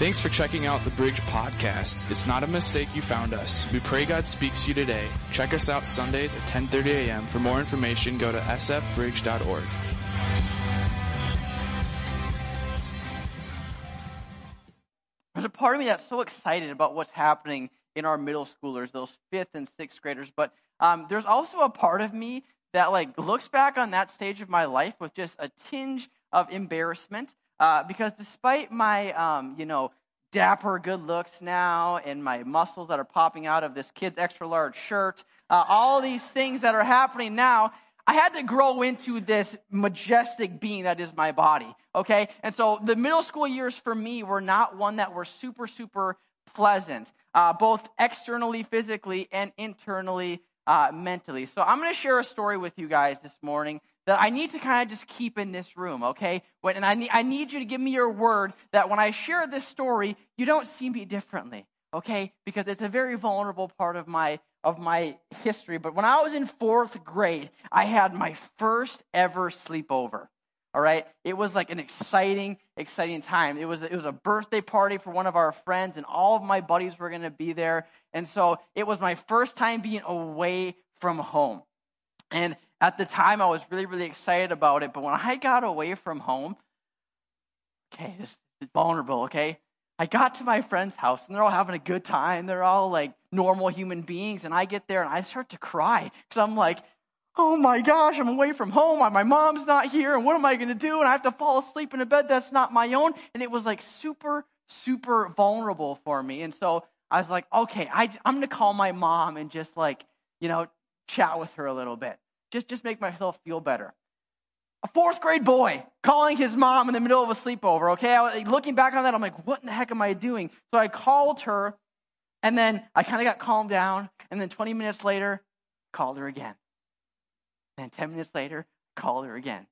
Thanks for checking out the Bridge Podcast. It's not a mistake you found us. We pray God speaks to you today. Check us out Sundays at 10:30 a.m. For more information, go to sfbridge.org. There's a part of me that's so excited about what's happening in our middle schoolers, those fifth and sixth graders. But um, there's also a part of me that like looks back on that stage of my life with just a tinge of embarrassment. Uh, because despite my, um, you know, dapper good looks now and my muscles that are popping out of this kid's extra large shirt, uh, all these things that are happening now, I had to grow into this majestic being that is my body, okay? And so the middle school years for me were not one that were super, super pleasant, uh, both externally, physically, and internally, uh, mentally. So I'm going to share a story with you guys this morning that I need to kind of just keep in this room, okay? When, and I need, I need you to give me your word that when I share this story, you don't see me differently, okay? Because it's a very vulnerable part of my of my history. But when I was in fourth grade, I had my first ever sleepover. All right, it was like an exciting, exciting time. It was it was a birthday party for one of our friends, and all of my buddies were going to be there. And so it was my first time being away from home. And at the time, I was really, really excited about it. But when I got away from home, okay, this is vulnerable, okay? I got to my friend's house and they're all having a good time. They're all like normal human beings. And I get there and I start to cry because I'm like, oh my gosh, I'm away from home. My mom's not here. And what am I going to do? And I have to fall asleep in a bed that's not my own. And it was like super, super vulnerable for me. And so I was like, okay, I, I'm going to call my mom and just like, you know, chat with her a little bit. Just, just make myself feel better a fourth grade boy calling his mom in the middle of a sleepover, okay? I, looking back on that, I'm like, what in the heck am I doing? So I called her, and then I kind of got calmed down, and then 20 minutes later, called her again. And 10 minutes later, called her again.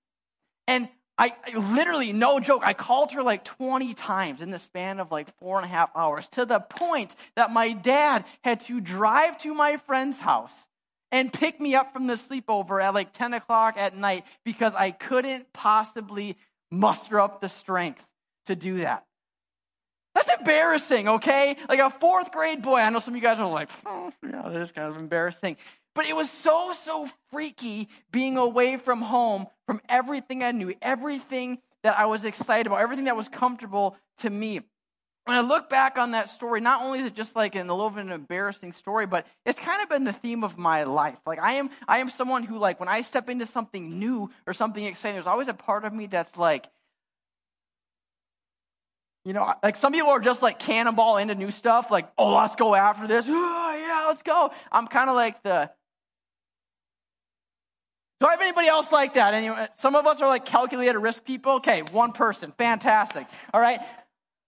And I, I, literally, no joke, I called her like 20 times in the span of like four and a half hours to the point that my dad had to drive to my friend's house and pick me up from the sleepover at like 10 o'clock at night because I couldn't possibly muster up the strength to do that. That's embarrassing, okay? Like a fourth grade boy. I know some of you guys are like, oh, yeah, that is kind of embarrassing. But it was so, so freaky being away from home, from everything I knew, everything that I was excited about, everything that was comfortable to me when I look back on that story, not only is it just like an, a little bit of an embarrassing story, but it's kind of been the theme of my life. Like I am, I am someone who like when I step into something new or something exciting, there's always a part of me that's like, you know, like some people are just like cannonball into new stuff, like, oh, let's go after this. Oh, yeah, let's go. I'm kind of like the. Do I have anybody else like that? Anyway, some of us are like calculated risk people. Okay, one person, fantastic. All right,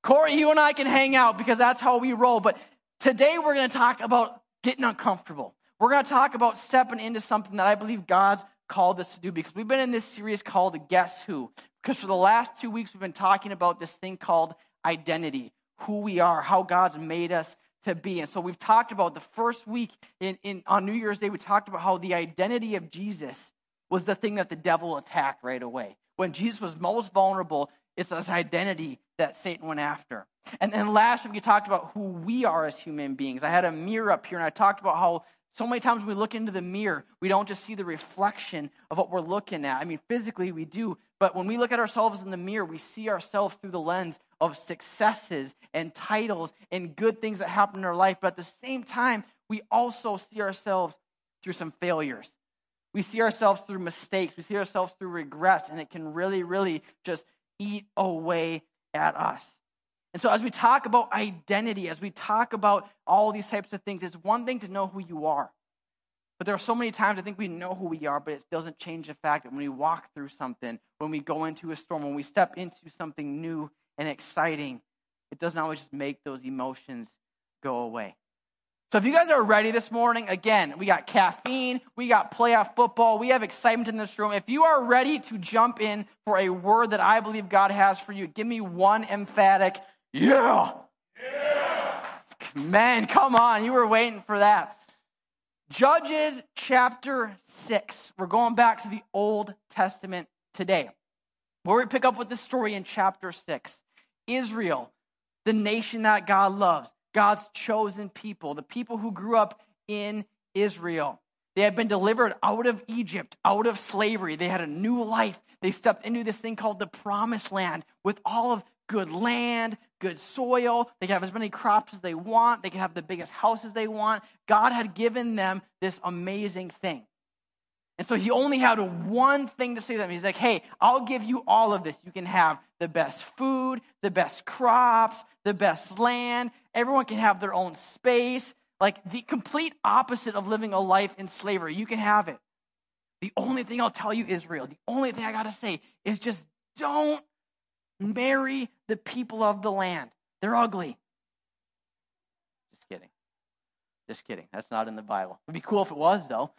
Corey, you and I can hang out because that's how we roll. But today we're going to talk about getting uncomfortable. We're going to talk about stepping into something that I believe God's called us to do because we've been in this series called Guess Who. Because for the last two weeks, we've been talking about this thing called identity who we are, how God's made us to be. And so we've talked about the first week in, in, on New Year's Day, we talked about how the identity of Jesus was the thing that the devil attacked right away. When Jesus was most vulnerable, it's this identity that Satan went after. And then last week we talked about who we are as human beings. I had a mirror up here and I talked about how so many times we look into the mirror, we don't just see the reflection of what we're looking at. I mean, physically we do, but when we look at ourselves in the mirror, we see ourselves through the lens of successes and titles and good things that happen in our life. But at the same time, we also see ourselves through some failures. We see ourselves through mistakes. We see ourselves through regrets, and it can really, really just eat away at us. And so, as we talk about identity, as we talk about all these types of things, it's one thing to know who you are. But there are so many times I think we know who we are, but it doesn't change the fact that when we walk through something, when we go into a storm, when we step into something new and exciting, it doesn't always just make those emotions go away. So if you guys are ready this morning, again, we got caffeine, we got playoff football, we have excitement in this room. If you are ready to jump in for a word that I believe God has for you, give me one emphatic, yeah. Yeah. Man, come on, you were waiting for that. Judges chapter 6. We're going back to the Old Testament today. Where we pick up with the story in chapter 6. Israel the nation that God loves, God's chosen people, the people who grew up in Israel. They had been delivered out of Egypt, out of slavery. They had a new life. They stepped into this thing called the promised land with all of good land, good soil. They can have as many crops as they want. They can have the biggest houses they want. God had given them this amazing thing. And so he only had one thing to say to them. He's like, hey, I'll give you all of this. You can have the best food, the best crops, the best land. Everyone can have their own space. Like the complete opposite of living a life in slavery. You can have it. The only thing I'll tell you, Israel, the only thing I got to say is just don't marry the people of the land. They're ugly. Just kidding. Just kidding. That's not in the Bible. It'd be cool if it was, though.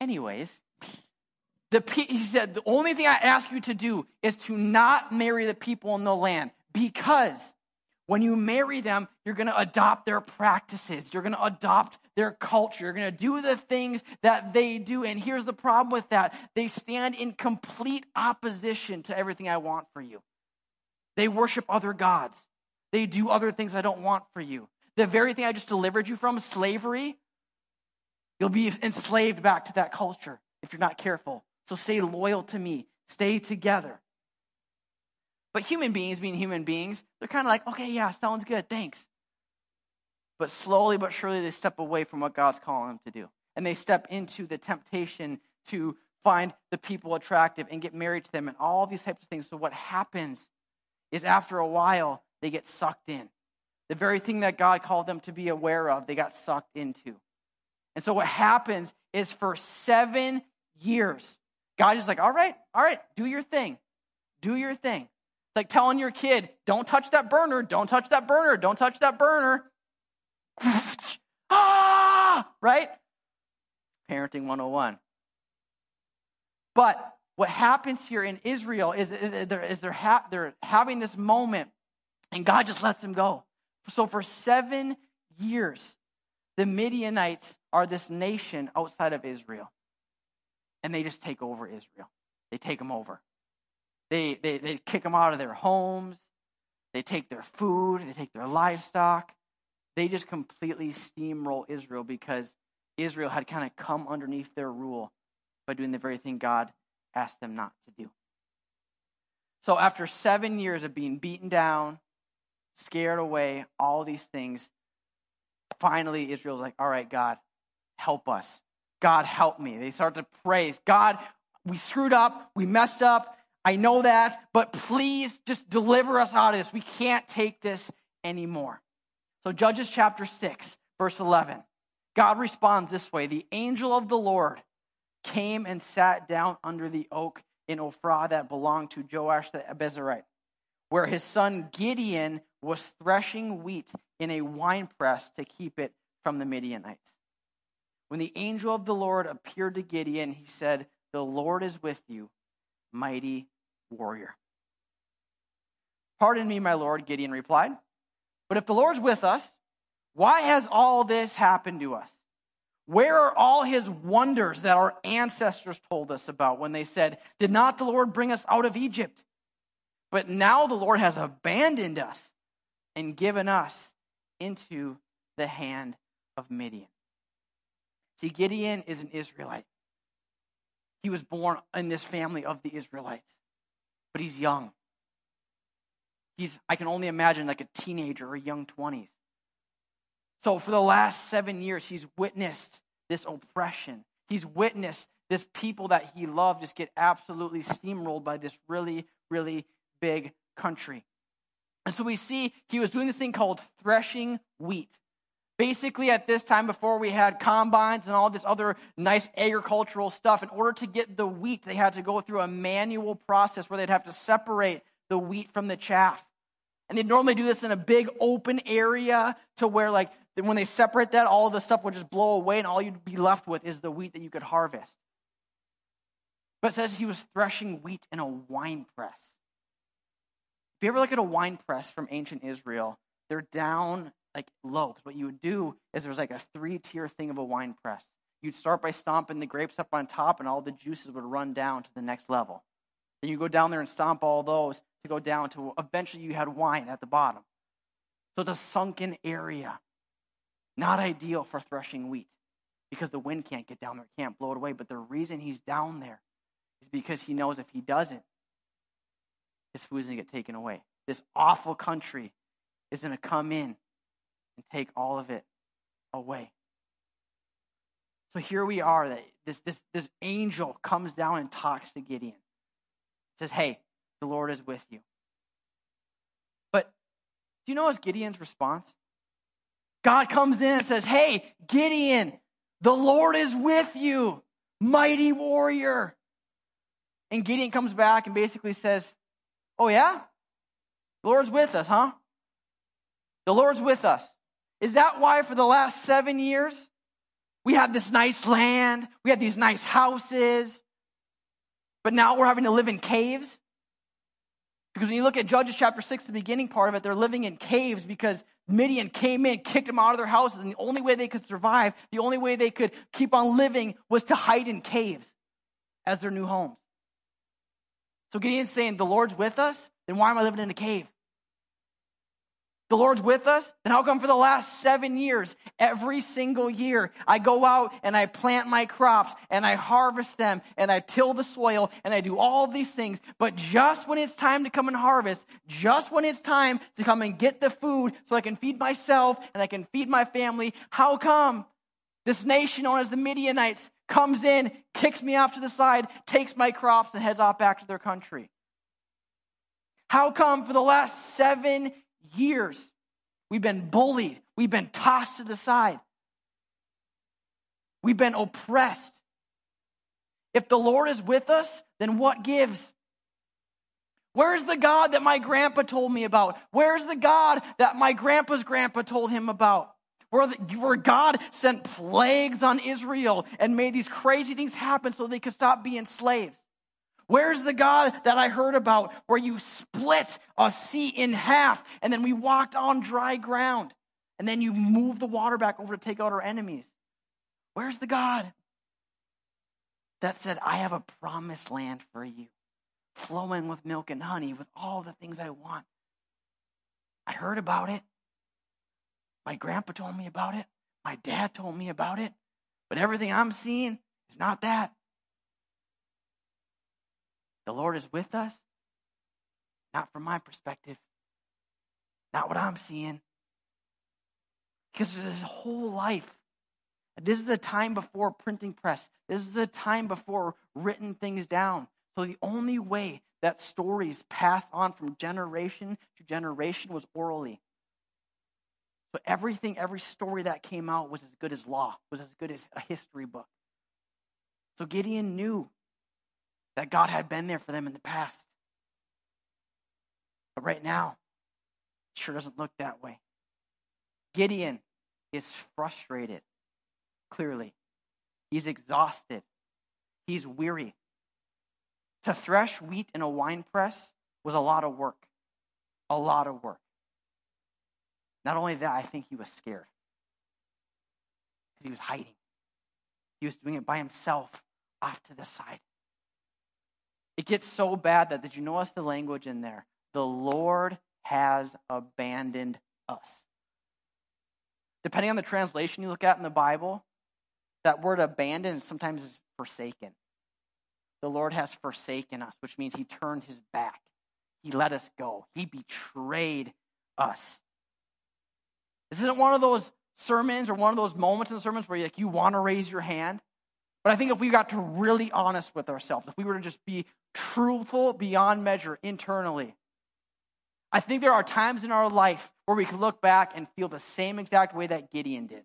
Anyways, the, he said, the only thing I ask you to do is to not marry the people in the land because when you marry them, you're going to adopt their practices. You're going to adopt their culture. You're going to do the things that they do. And here's the problem with that they stand in complete opposition to everything I want for you. They worship other gods, they do other things I don't want for you. The very thing I just delivered you from, slavery, you'll be enslaved back to that culture if you're not careful. So stay loyal to me, stay together. But human beings, being human beings, they're kind of like, okay, yeah, sounds good, thanks. But slowly but surely, they step away from what God's calling them to do. And they step into the temptation to find the people attractive and get married to them and all these types of things. So, what happens is after a while, they get sucked in. The very thing that God called them to be aware of, they got sucked into. And so, what happens is for seven years, God is like, all right, all right, do your thing. Do your thing It's like telling your kid, don't touch that burner, don't touch that burner, don't touch that burner. ah! Right? Parenting 101. But what happens here in Israel is, is they're, ha- they're having this moment, and God just lets them go. So for seven years, the Midianites are this nation outside of Israel. And they just take over Israel. They take them over. They, they, they kick them out of their homes. They take their food. They take their livestock. They just completely steamroll Israel because Israel had kind of come underneath their rule by doing the very thing God asked them not to do. So, after seven years of being beaten down, scared away, all these things, finally Israel's like, All right, God, help us. God, help me. They start to praise God, we screwed up. We messed up. I know that, but please just deliver us out of this. We can't take this anymore. So, Judges chapter 6, verse 11. God responds this way The angel of the Lord came and sat down under the oak in Ophrah that belonged to Joash the Abiezrite, where his son Gideon was threshing wheat in a winepress to keep it from the Midianites. When the angel of the Lord appeared to Gideon, he said, The Lord is with you, mighty warrior. Pardon me, my Lord, Gideon replied. But if the Lord's with us, why has all this happened to us? Where are all his wonders that our ancestors told us about when they said, Did not the Lord bring us out of Egypt? But now the Lord has abandoned us and given us into the hand of Midian. See, Gideon is an Israelite. He was born in this family of the Israelites but he's young. He's, I can only imagine, like a teenager or young 20s. So, for the last seven years, he's witnessed this oppression. He's witnessed this people that he loved just get absolutely steamrolled by this really, really big country. And so we see he was doing this thing called threshing wheat. Basically, at this time, before we had combines and all this other nice agricultural stuff, in order to get the wheat, they had to go through a manual process where they'd have to separate the wheat from the chaff. And they'd normally do this in a big open area to where, like, when they separate that, all the stuff would just blow away, and all you'd be left with is the wheat that you could harvest. But it says he was threshing wheat in a wine press. If you ever look at a wine press from ancient Israel, they're down like low. Because what you would do is there was like a three tier thing of a wine press. You'd start by stomping the grapes up on top, and all the juices would run down to the next level. Then you go down there and stomp all those to go down to eventually you had wine at the bottom. So it's a sunken area. Not ideal for threshing wheat because the wind can't get down there, can't blow it away. But the reason he's down there is because he knows if he doesn't, his food's going to get taken away. This awful country is going to come in and take all of it away. So here we are. That this, this, this angel comes down and talks to Gideon. Says, Hey, the Lord is with you. But do you know what's Gideon's response? God comes in and says, Hey, Gideon, the Lord is with you, mighty warrior. And Gideon comes back and basically says, Oh, yeah? The Lord's with us, huh? The Lord's with us. Is that why for the last seven years we had this nice land, we had these nice houses, but now we're having to live in caves? Because when you look at Judges chapter 6, the beginning part of it, they're living in caves because Midian came in, kicked them out of their houses, and the only way they could survive, the only way they could keep on living was to hide in caves as their new homes. So Gideon's saying, The Lord's with us, then why am I living in a cave? The Lord's with us, then how come for the last seven years, every single year, I go out and I plant my crops and I harvest them and I till the soil and I do all these things, but just when it's time to come and harvest, just when it's time to come and get the food so I can feed myself and I can feed my family, how come this nation known as the Midianites comes in, kicks me off to the side, takes my crops, and heads off back to their country? How come for the last seven years. We've been bullied. We've been tossed to the side. We've been oppressed. If the Lord is with us, then what gives? Where's the God that my grandpa told me about? Where's the God that my grandpa's grandpa told him about? Where, the, where God sent plagues on Israel and made these crazy things happen so they could stop being slaves. Where's the God that I heard about where you split a sea in half and then we walked on dry ground and then you moved the water back over to take out our enemies? Where's the God that said, I have a promised land for you, flowing with milk and honey, with all the things I want? I heard about it. My grandpa told me about it. My dad told me about it. But everything I'm seeing is not that. The Lord is with us? Not from my perspective. Not what I'm seeing. Because a whole life. This is the time before printing press. This is the time before written things down. So the only way that stories passed on from generation to generation was orally. So everything, every story that came out was as good as law, was as good as a history book. So Gideon knew that God had been there for them in the past. But right now, it sure doesn't look that way. Gideon is frustrated, clearly. He's exhausted. He's weary. To thresh wheat in a wine press was a lot of work. A lot of work. Not only that, I think he was scared because he was hiding. He was doing it by himself off to the side. It gets so bad that, did you notice the language in there? The Lord has abandoned us. Depending on the translation you look at in the Bible, that word abandoned sometimes is forsaken. The Lord has forsaken us, which means he turned his back. He let us go. He betrayed us. This isn't one of those sermons or one of those moments in the sermons where you, like, you want to raise your hand. But I think if we got to really honest with ourselves, if we were to just be truthful beyond measure internally. I think there are times in our life where we can look back and feel the same exact way that Gideon did.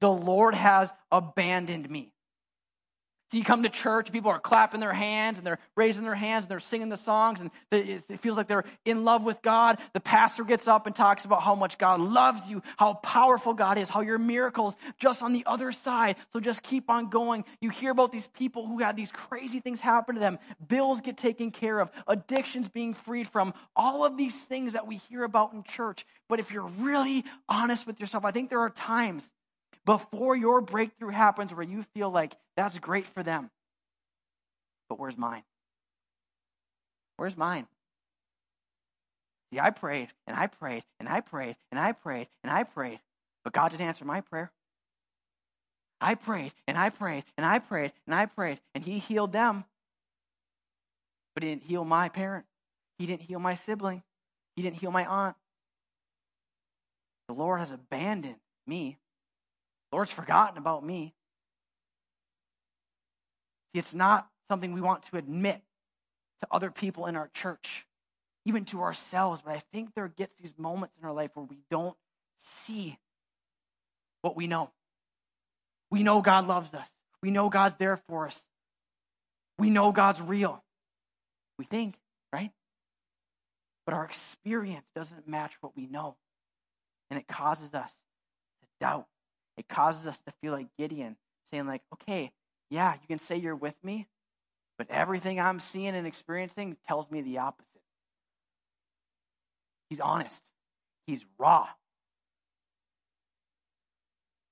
The Lord has abandoned me. So you come to church, people are clapping their hands and they're raising their hands and they're singing the songs and it feels like they're in love with God. The pastor gets up and talks about how much God loves you, how powerful God is, how your miracles just on the other side. So just keep on going. You hear about these people who had these crazy things happen to them, bills get taken care of, addictions being freed from, all of these things that we hear about in church. But if you're really honest with yourself, I think there are times before your breakthrough happens where you feel like that's great for them. But where's mine? Where's mine? See, I prayed and I prayed and I prayed and I prayed and I prayed, but God didn't answer my prayer. I prayed and I prayed and I prayed and I prayed, and He healed them. But He didn't heal my parent. He didn't heal my sibling. He didn't heal my aunt. The Lord has abandoned me. Lord's forgotten about me. See, it's not something we want to admit to other people in our church, even to ourselves, but I think there gets these moments in our life where we don't see what we know. We know God loves us. We know God's there for us. We know God's real. We think, right? But our experience doesn't match what we know. And it causes us to doubt. It causes us to feel like Gideon, saying, like, okay, yeah, you can say you're with me, but everything I'm seeing and experiencing tells me the opposite. He's honest. He's raw.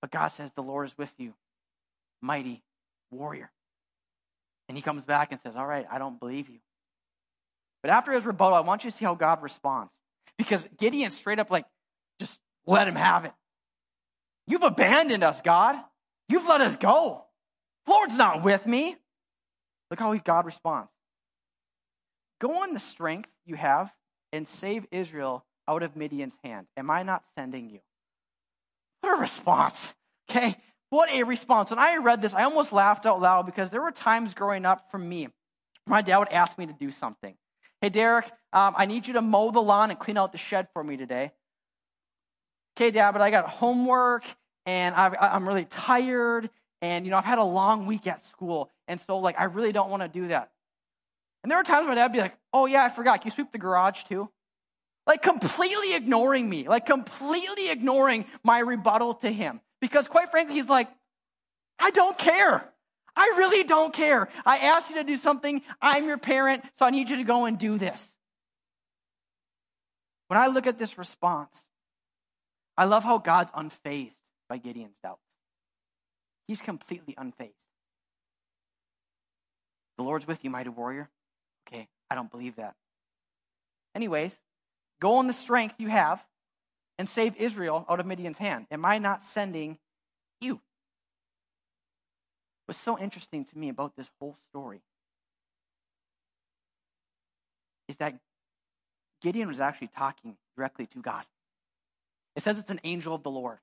But God says, The Lord is with you, mighty warrior. And he comes back and says, All right, I don't believe you. But after his rebuttal, I want you to see how God responds. Because Gideon straight up, like, just let him have it. You've abandoned us, God. You've let us go. Lord's not with me. Look how God responds. Go in the strength you have and save Israel out of Midian's hand. Am I not sending you? What a response. Okay? What a response. When I read this, I almost laughed out loud because there were times growing up for me, my dad would ask me to do something. Hey, Derek, um, I need you to mow the lawn and clean out the shed for me today. Okay, Dad, but I got homework and i I'm really tired and, you know, I've had a long week at school. And so, like, I really don't want to do that. And there were times my dad would be like, oh, yeah, I forgot. Can you sweep the garage too? Like, completely ignoring me, like, completely ignoring my rebuttal to him. Because, quite frankly, he's like, I don't care. I really don't care. I asked you to do something. I'm your parent, so I need you to go and do this. When I look at this response, I love how God's unfazed by Gideon's doubts. He's completely unfazed. The Lord's with you, mighty warrior. Okay, I don't believe that. Anyways, go in the strength you have and save Israel out of Midian's hand. Am I not sending you? What's so interesting to me about this whole story is that Gideon was actually talking directly to God. It says it's an angel of the Lord.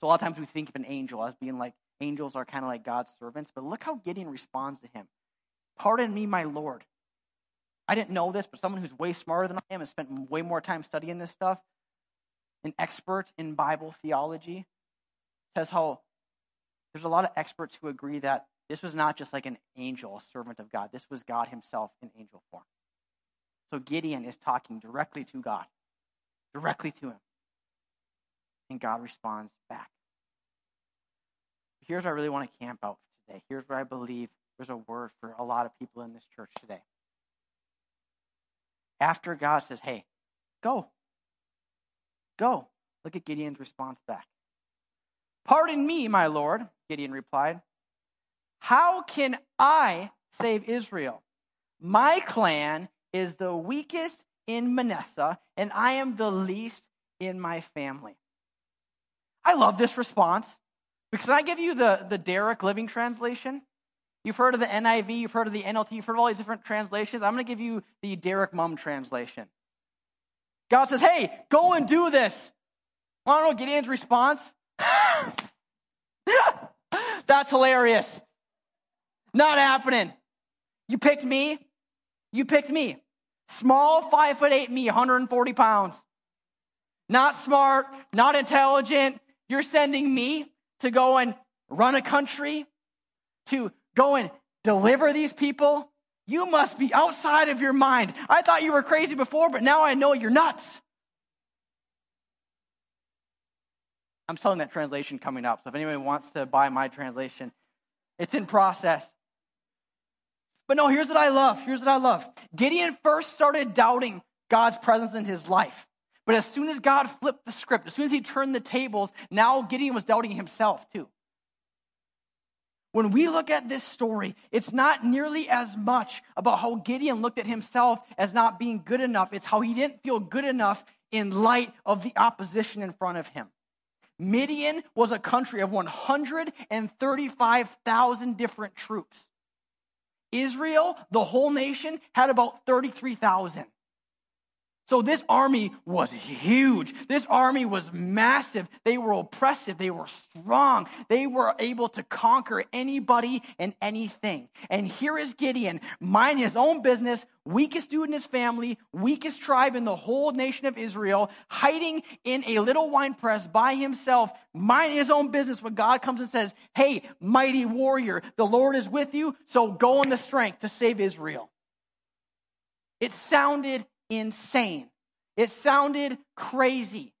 So a lot of times we think of an angel as being like angels are kind of like God's servants, but look how Gideon responds to him. Pardon me, my Lord. I didn't know this, but someone who's way smarter than I am and spent way more time studying this stuff, an expert in Bible theology, says how there's a lot of experts who agree that this was not just like an angel, a servant of God. This was God himself in angel form. So Gideon is talking directly to God, directly to him. And God responds back. Here's where I really want to camp out for today. Here's where I believe there's a word for a lot of people in this church today. After God says, hey, go, go, look at Gideon's response back. Pardon me, my Lord, Gideon replied. How can I save Israel? My clan is the weakest in Manasseh, and I am the least in my family. I love this response because I give you the, the Derek Living Translation. You've heard of the NIV, you've heard of the NLT, you've heard of all these different translations. I'm going to give you the Derek Mum translation. God says, hey, go and do this. I don't know Gideon's response? That's hilarious. Not happening. You picked me. You picked me. Small, five foot eight me, 140 pounds. Not smart, not intelligent. You're sending me to go and run a country, to go and deliver these people. You must be outside of your mind. I thought you were crazy before, but now I know you're nuts. I'm selling that translation coming up. So if anyone wants to buy my translation, it's in process. But no, here's what I love. Here's what I love. Gideon first started doubting God's presence in his life. But as soon as God flipped the script, as soon as he turned the tables, now Gideon was doubting himself too. When we look at this story, it's not nearly as much about how Gideon looked at himself as not being good enough. It's how he didn't feel good enough in light of the opposition in front of him. Midian was a country of 135,000 different troops. Israel, the whole nation, had about 33,000. So this army was huge. This army was massive. They were oppressive. They were strong. They were able to conquer anybody and anything. And here is Gideon, minding his own business, weakest dude in his family, weakest tribe in the whole nation of Israel, hiding in a little wine press by himself, minding his own business when God comes and says, Hey, mighty warrior, the Lord is with you, so go in the strength to save Israel. It sounded insane. It sounded crazy.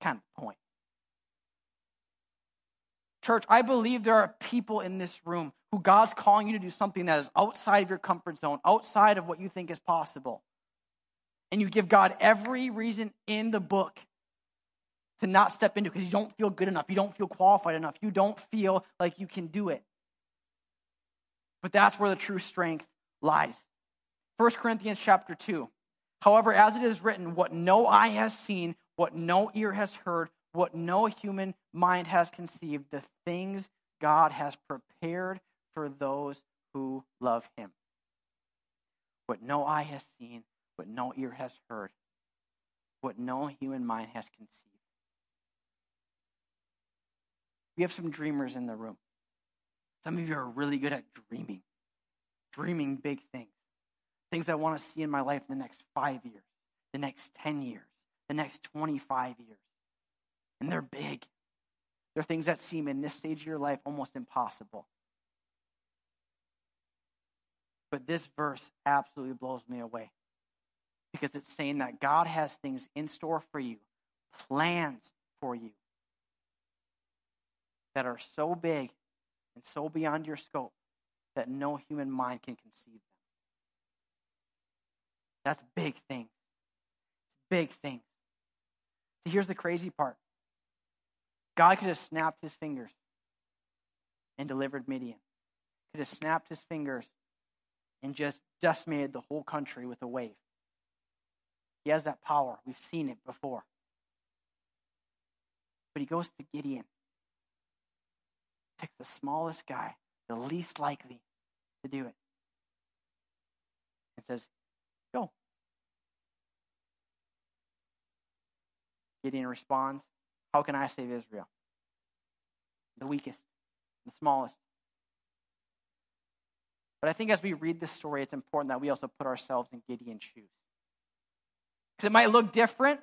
Kind of point. Church, I believe there are people in this room who God's calling you to do something that is outside of your comfort zone, outside of what you think is possible. And you give God every reason in the book to not step into because you don't feel good enough. You don't feel qualified enough. You don't feel like you can do it. But that's where the true strength lies. 1 Corinthians chapter 2. However, as it is written, what no eye has seen, what no ear has heard, what no human mind has conceived, the things God has prepared for those who love him. What no eye has seen, what no ear has heard, what no human mind has conceived. We have some dreamers in the room. Some of you are really good at dreaming, dreaming big things things I want to see in my life in the next five years, the next 10 years, the next 25 years. And they're big. They're things that seem in this stage of your life almost impossible. But this verse absolutely blows me away because it's saying that God has things in store for you, plans for you that are so big and so beyond your scope that no human mind can conceive them. That's big things. It's big things. See, here's the crazy part God could have snapped his fingers and delivered Midian, could have snapped his fingers and just decimated the whole country with a wave. He has that power. We've seen it before. But he goes to Gideon, picks the smallest guy, the least likely to do it, and says, Go. Gideon responds, How can I save Israel? The weakest, the smallest. But I think as we read this story, it's important that we also put ourselves in Gideon's shoes. Because it might look different,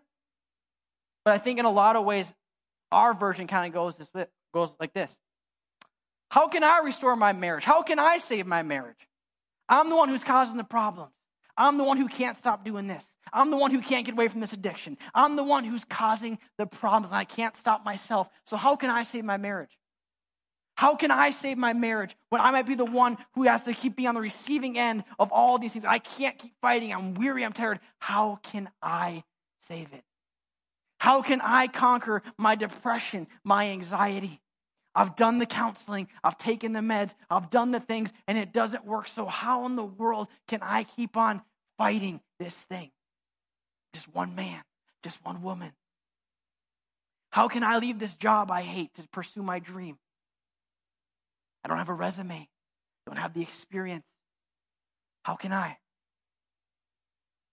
but I think in a lot of ways, our version kind of goes this goes like this. How can I restore my marriage? How can I save my marriage? I'm the one who's causing the problems. I'm the one who can't stop doing this. I'm the one who can't get away from this addiction. I'm the one who's causing the problems, and I can't stop myself. So, how can I save my marriage? How can I save my marriage when I might be the one who has to keep being on the receiving end of all these things? I can't keep fighting. I'm weary. I'm tired. How can I save it? How can I conquer my depression, my anxiety? I've done the counseling, I've taken the meds, I've done the things, and it doesn't work. So, how in the world can I keep on fighting this thing? Just one man, just one woman. How can I leave this job I hate to pursue my dream? I don't have a resume, don't have the experience. How can I?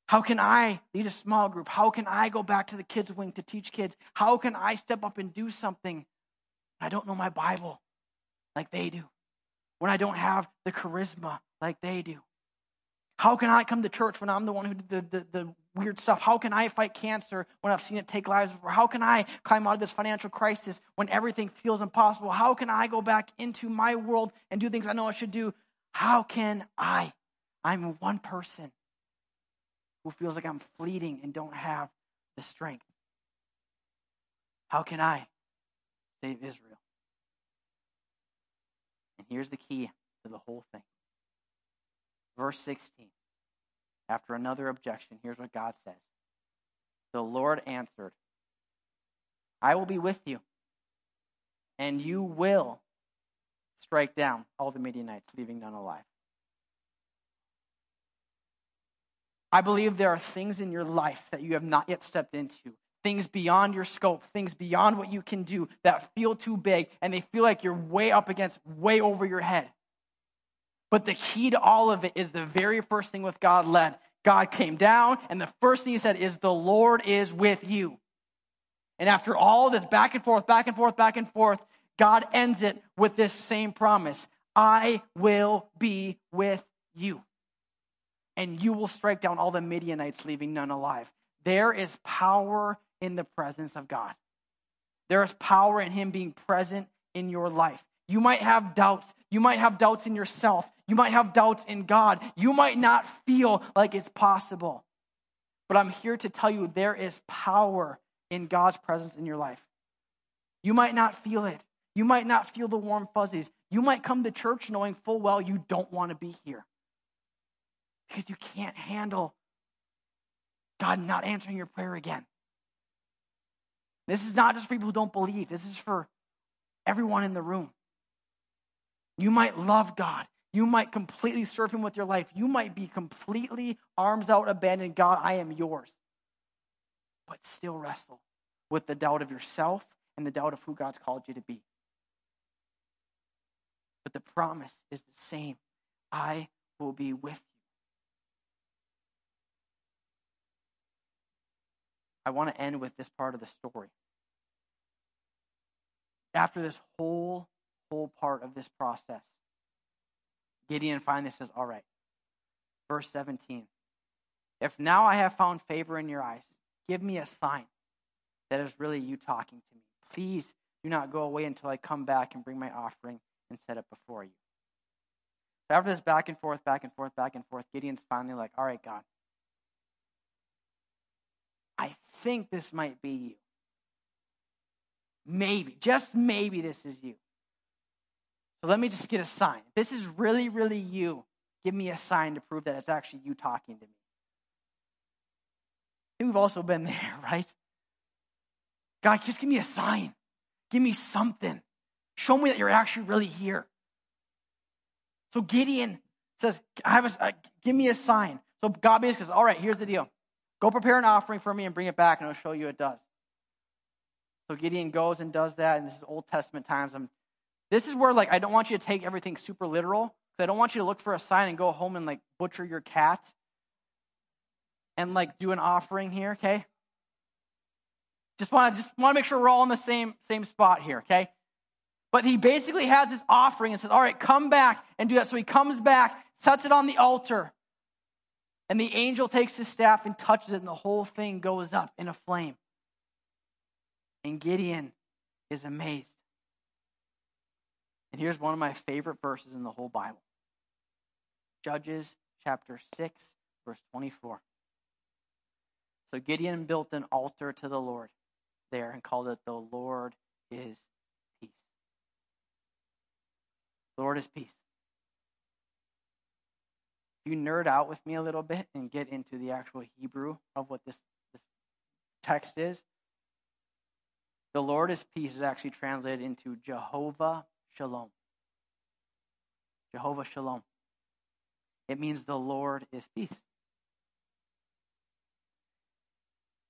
How can I lead a small group? How can I go back to the kids' wing to teach kids? How can I step up and do something? I don't know my Bible like they do. When I don't have the charisma like they do. How can I come to church when I'm the one who did the, the, the, weird stuff? How can I fight cancer when I've seen it take lives before? How can I climb out of this financial crisis when everything feels impossible? How can I go back into my world and do things I know I should do? How can I? I'm one person who feels like I'm fleeting and don't have the strength. How can I save Israel? And here's the key to the whole thing Verse 16. After another objection, here's what God says The Lord answered, I will be with you, and you will strike down all the Midianites, leaving none alive. I believe there are things in your life that you have not yet stepped into, things beyond your scope, things beyond what you can do that feel too big, and they feel like you're way up against, way over your head. But the key to all of it is the very first thing with God led. God came down, and the first thing he said is, The Lord is with you. And after all this back and forth, back and forth, back and forth, God ends it with this same promise I will be with you. And you will strike down all the Midianites, leaving none alive. There is power in the presence of God. There is power in Him being present in your life. You might have doubts. You might have doubts in yourself. You might have doubts in God. You might not feel like it's possible. But I'm here to tell you there is power in God's presence in your life. You might not feel it. You might not feel the warm fuzzies. You might come to church knowing full well you don't want to be here because you can't handle God not answering your prayer again. This is not just for people who don't believe, this is for everyone in the room. You might love God. You might completely serve Him with your life. You might be completely arms out, abandoned. God, I am yours. But still wrestle with the doubt of yourself and the doubt of who God's called you to be. But the promise is the same I will be with you. I want to end with this part of the story. After this whole whole part of this process. Gideon finally says, All right. Verse 17 If now I have found favor in your eyes, give me a sign that is really you talking to me. Please do not go away until I come back and bring my offering and set it before you. So after this back and forth, back and forth, back and forth, Gideon's finally like, All right, God, I think this might be you. Maybe, just maybe this is you. So let me just get a sign. This is really, really you. Give me a sign to prove that it's actually you talking to me. we've also been there, right? God, just give me a sign. Give me something. Show me that you're actually really here. So Gideon says, I have a, uh, give me a sign. So God basically says, all right, here's the deal. Go prepare an offering for me and bring it back, and I'll show you it does. So Gideon goes and does that, and this is Old Testament times. I'm this is where like I don't want you to take everything super literal. I don't want you to look for a sign and go home and like butcher your cat and like do an offering here, okay? Just want to just want to make sure we're all in the same same spot here, okay? But he basically has his offering and says, "All right, come back and do that." So he comes back, sets it on the altar, and the angel takes his staff and touches it, and the whole thing goes up in a flame. And Gideon is amazed. And here's one of my favorite verses in the whole Bible Judges chapter 6, verse 24. So Gideon built an altar to the Lord there and called it the Lord is peace. The Lord is peace. If you nerd out with me a little bit and get into the actual Hebrew of what this, this text is, the Lord is peace is actually translated into Jehovah Shalom. Jehovah Shalom. It means the Lord is peace.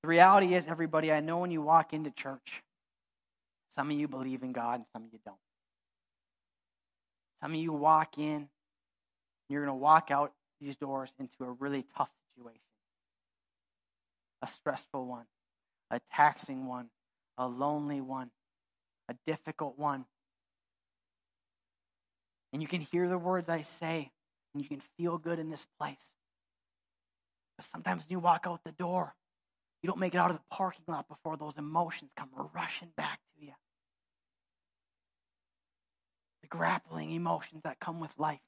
The reality is, everybody, I know when you walk into church, some of you believe in God and some of you don't. Some of you walk in, and you're going to walk out these doors into a really tough situation a stressful one, a taxing one, a lonely one, a difficult one. And you can hear the words I say, and you can feel good in this place. But sometimes when you walk out the door, you don't make it out of the parking lot before those emotions come rushing back to you. The grappling emotions that come with life.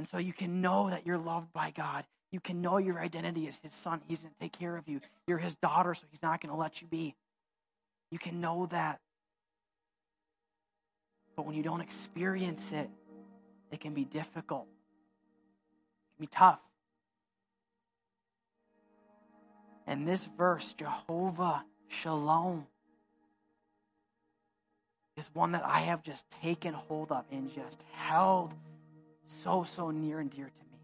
And so you can know that you're loved by God. You can know your identity as His son. He's going to take care of you. You're His daughter, so He's not going to let you be. You can know that. But when you don't experience it, it can be difficult, it can be tough. And this verse, Jehovah Shalom, is one that I have just taken hold of and just held so, so near and dear to me.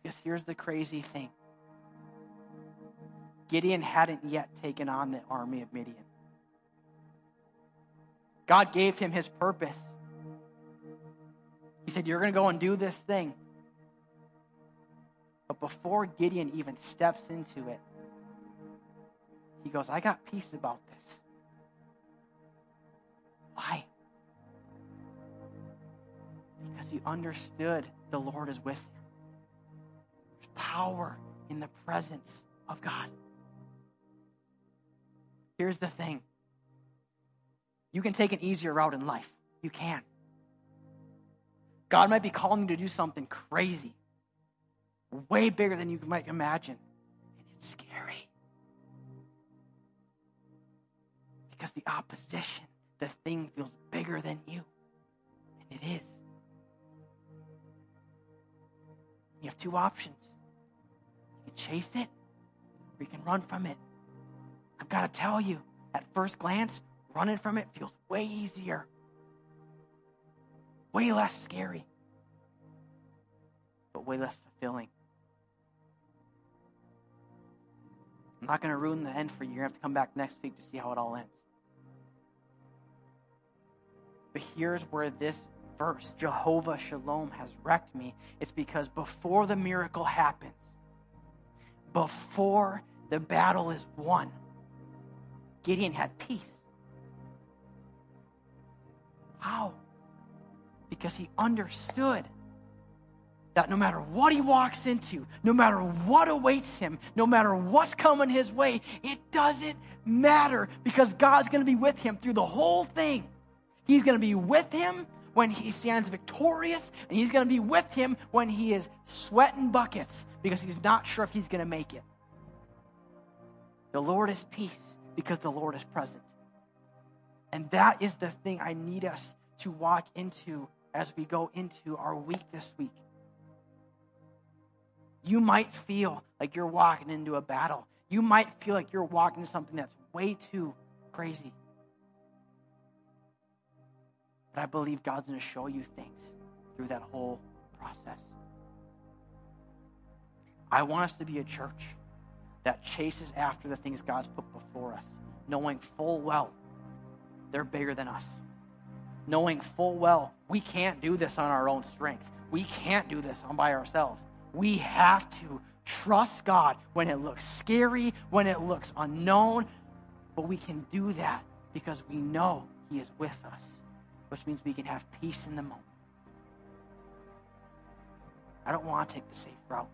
Because here's the crazy thing Gideon hadn't yet taken on the army of Midian. God gave him his purpose. He said, You're going to go and do this thing. But before Gideon even steps into it, he goes, I got peace about this. Why? Because he understood the Lord is with him. There's power in the presence of God. Here's the thing you can take an easier route in life. You can. God might be calling you to do something crazy, way bigger than you might imagine. And it's scary. Because the opposition, the thing feels bigger than you. And it is. You have two options. You can chase it, or you can run from it. I've got to tell you, at first glance, running from it feels way easier, way less scary, but way less fulfilling. I'm not going to ruin the end for you. You're going to have to come back next week to see how it all ends. But here's where this verse, Jehovah Shalom, has wrecked me. It's because before the miracle happens, before the battle is won, Gideon had peace. How? Because he understood that no matter what he walks into, no matter what awaits him, no matter what's coming his way, it doesn't matter because God's going to be with him through the whole thing. He's going to be with him when he stands victorious, and he's going to be with him when he is sweating buckets because he's not sure if he's going to make it. The Lord is peace because the Lord is present. And that is the thing I need us to walk into as we go into our week this week. You might feel like you're walking into a battle. You might feel like you're walking into something that's way too crazy. But I believe God's going to show you things through that whole process. I want us to be a church that chases after the things God's put before us, knowing full well they're bigger than us. Knowing full well we can't do this on our own strength. We can't do this on by ourselves. We have to trust God when it looks scary, when it looks unknown, but we can do that because we know He is with us, which means we can have peace in the moment. I don't want to take the safe route.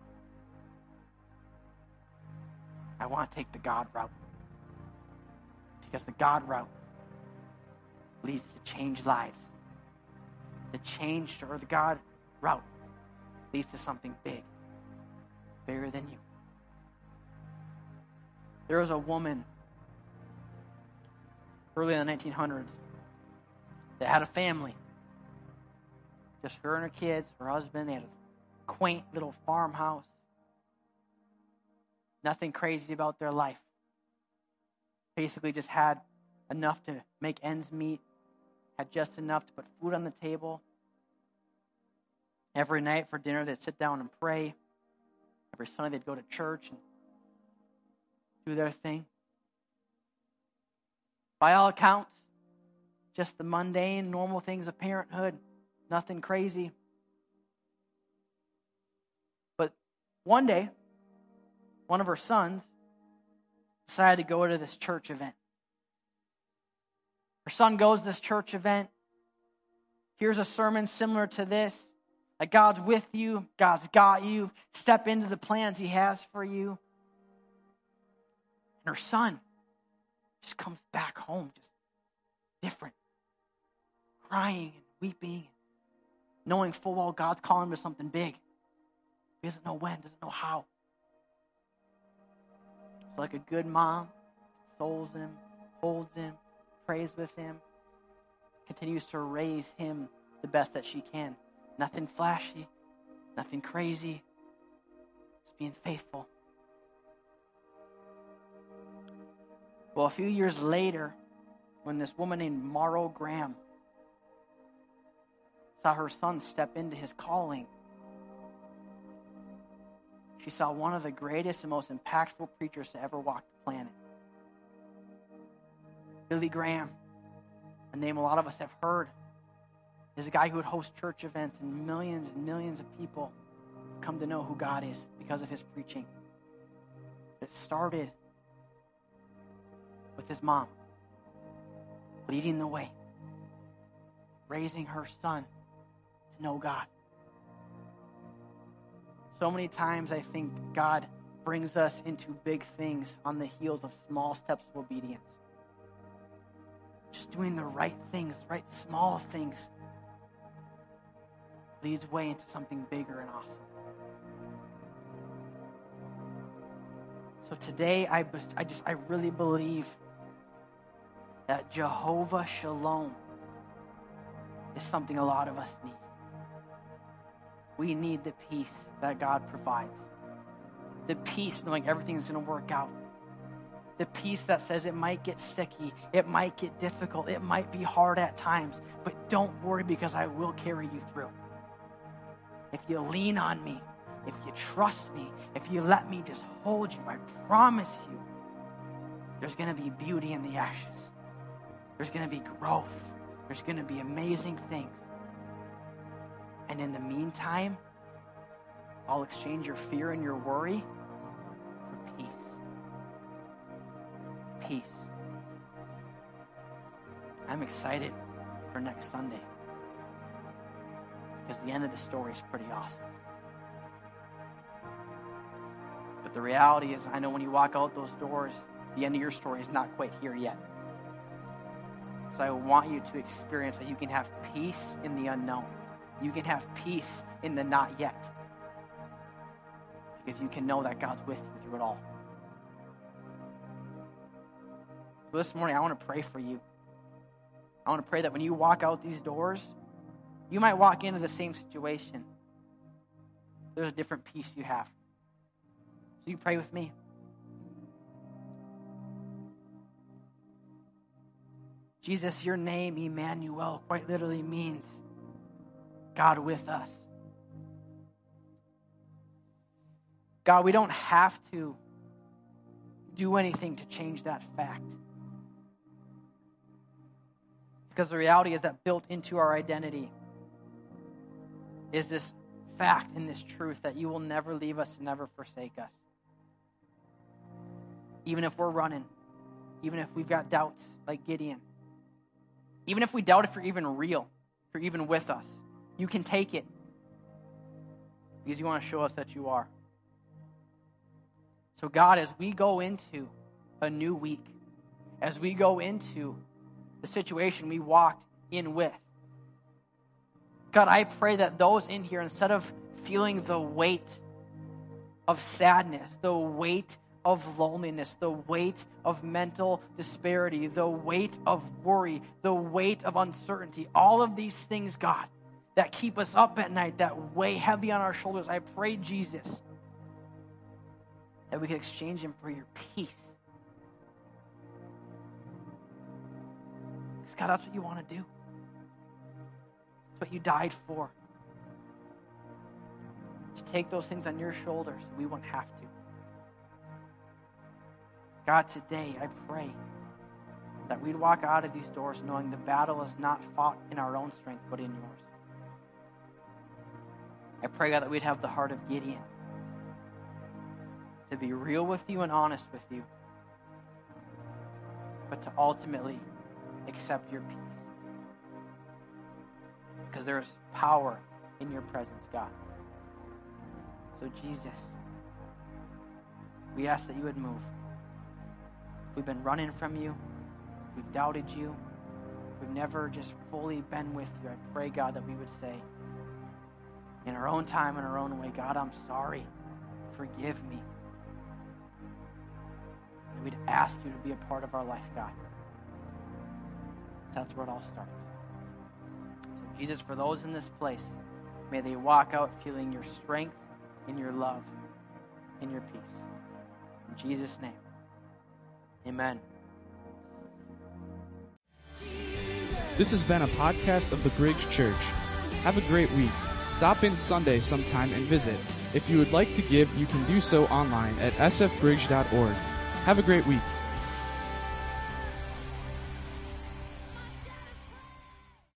I want to take the God route. Because the God route leads to changed lives. The change or the God route leads to something big, bigger than you. There was a woman early in the 1900s that had a family. Just her and her kids, her husband. They had a quaint little farmhouse. Nothing crazy about their life. Basically, just had enough to make ends meet, had just enough to put food on the table. Every night for dinner, they'd sit down and pray. Every Sunday, they'd go to church and do their thing. By all accounts, just the mundane, normal things of parenthood, nothing crazy. But one day, one of her sons decided to go to this church event. Her son goes this church event. Here's a sermon similar to this that God's with you, God's got you. Step into the plans He has for you. And her son just comes back home, just different, crying and weeping, knowing full well God's calling him to something big. He doesn't know when, doesn't know how. It's like a good mom, consoles him, holds him, prays with him, continues to raise him the best that she can. Nothing flashy, nothing crazy, just being faithful. Well, a few years later, when this woman named Morrow Graham saw her son step into his calling. She saw one of the greatest and most impactful preachers to ever walk the planet. Billy Graham, a name a lot of us have heard, is a guy who would host church events and millions and millions of people come to know who God is because of his preaching. It started with his mom leading the way, raising her son to know God. So many times I think God brings us into big things on the heels of small steps of obedience. Just doing the right things, the right small things, leads way into something bigger and awesome. So today, I, I just, I really believe that Jehovah Shalom is something a lot of us need. We need the peace that God provides. The peace knowing everything's going to work out. The peace that says it might get sticky, it might get difficult, it might be hard at times, but don't worry because I will carry you through. If you lean on me, if you trust me, if you let me just hold you, I promise you, there's going to be beauty in the ashes. There's going to be growth. There's going to be amazing things. And in the meantime, I'll exchange your fear and your worry Peace. I'm excited for next Sunday because the end of the story is pretty awesome. But the reality is, I know when you walk out those doors, the end of your story is not quite here yet. So I want you to experience that you can have peace in the unknown. You can have peace in the not yet. Because you can know that God's with you through it all. So this morning, I want to pray for you. I want to pray that when you walk out these doors, you might walk into the same situation. There's a different peace you have. So you pray with me. Jesus, your name, Emmanuel, quite literally means God with us. God, we don't have to do anything to change that fact. Because the reality is that built into our identity is this fact and this truth that you will never leave us never forsake us. Even if we're running, even if we've got doubts like Gideon, even if we doubt if you're even real, if you're even with us, you can take it because you want to show us that you are. So, God, as we go into a new week, as we go into the situation we walked in with, God, I pray that those in here, instead of feeling the weight of sadness, the weight of loneliness, the weight of mental disparity, the weight of worry, the weight of uncertainty, all of these things, God, that keep us up at night, that weigh heavy on our shoulders. I pray, Jesus, that we can exchange Him for your peace. God, that's what you want to do. That's what you died for. To take those things on your shoulders, we won't have to. God, today I pray that we'd walk out of these doors knowing the battle is not fought in our own strength, but in yours. I pray, God, that we'd have the heart of Gideon to be real with you and honest with you, but to ultimately accept your peace. Because there's power in your presence, God. So, Jesus, we ask that you would move we've been running from you, we've doubted you, we've never just fully been with you, I pray, God, that we would say, in our own time, in our own way, God, I'm sorry. Forgive me. And we'd ask you to be a part of our life, God. That's where it all starts. So, Jesus, for those in this place, may they walk out feeling your strength and your love and your peace. In Jesus' name. Amen. This has been a podcast of the Bridge Church. Have a great week. Stop in Sunday sometime and visit. If you would like to give, you can do so online at sfbridge.org. Have a great week.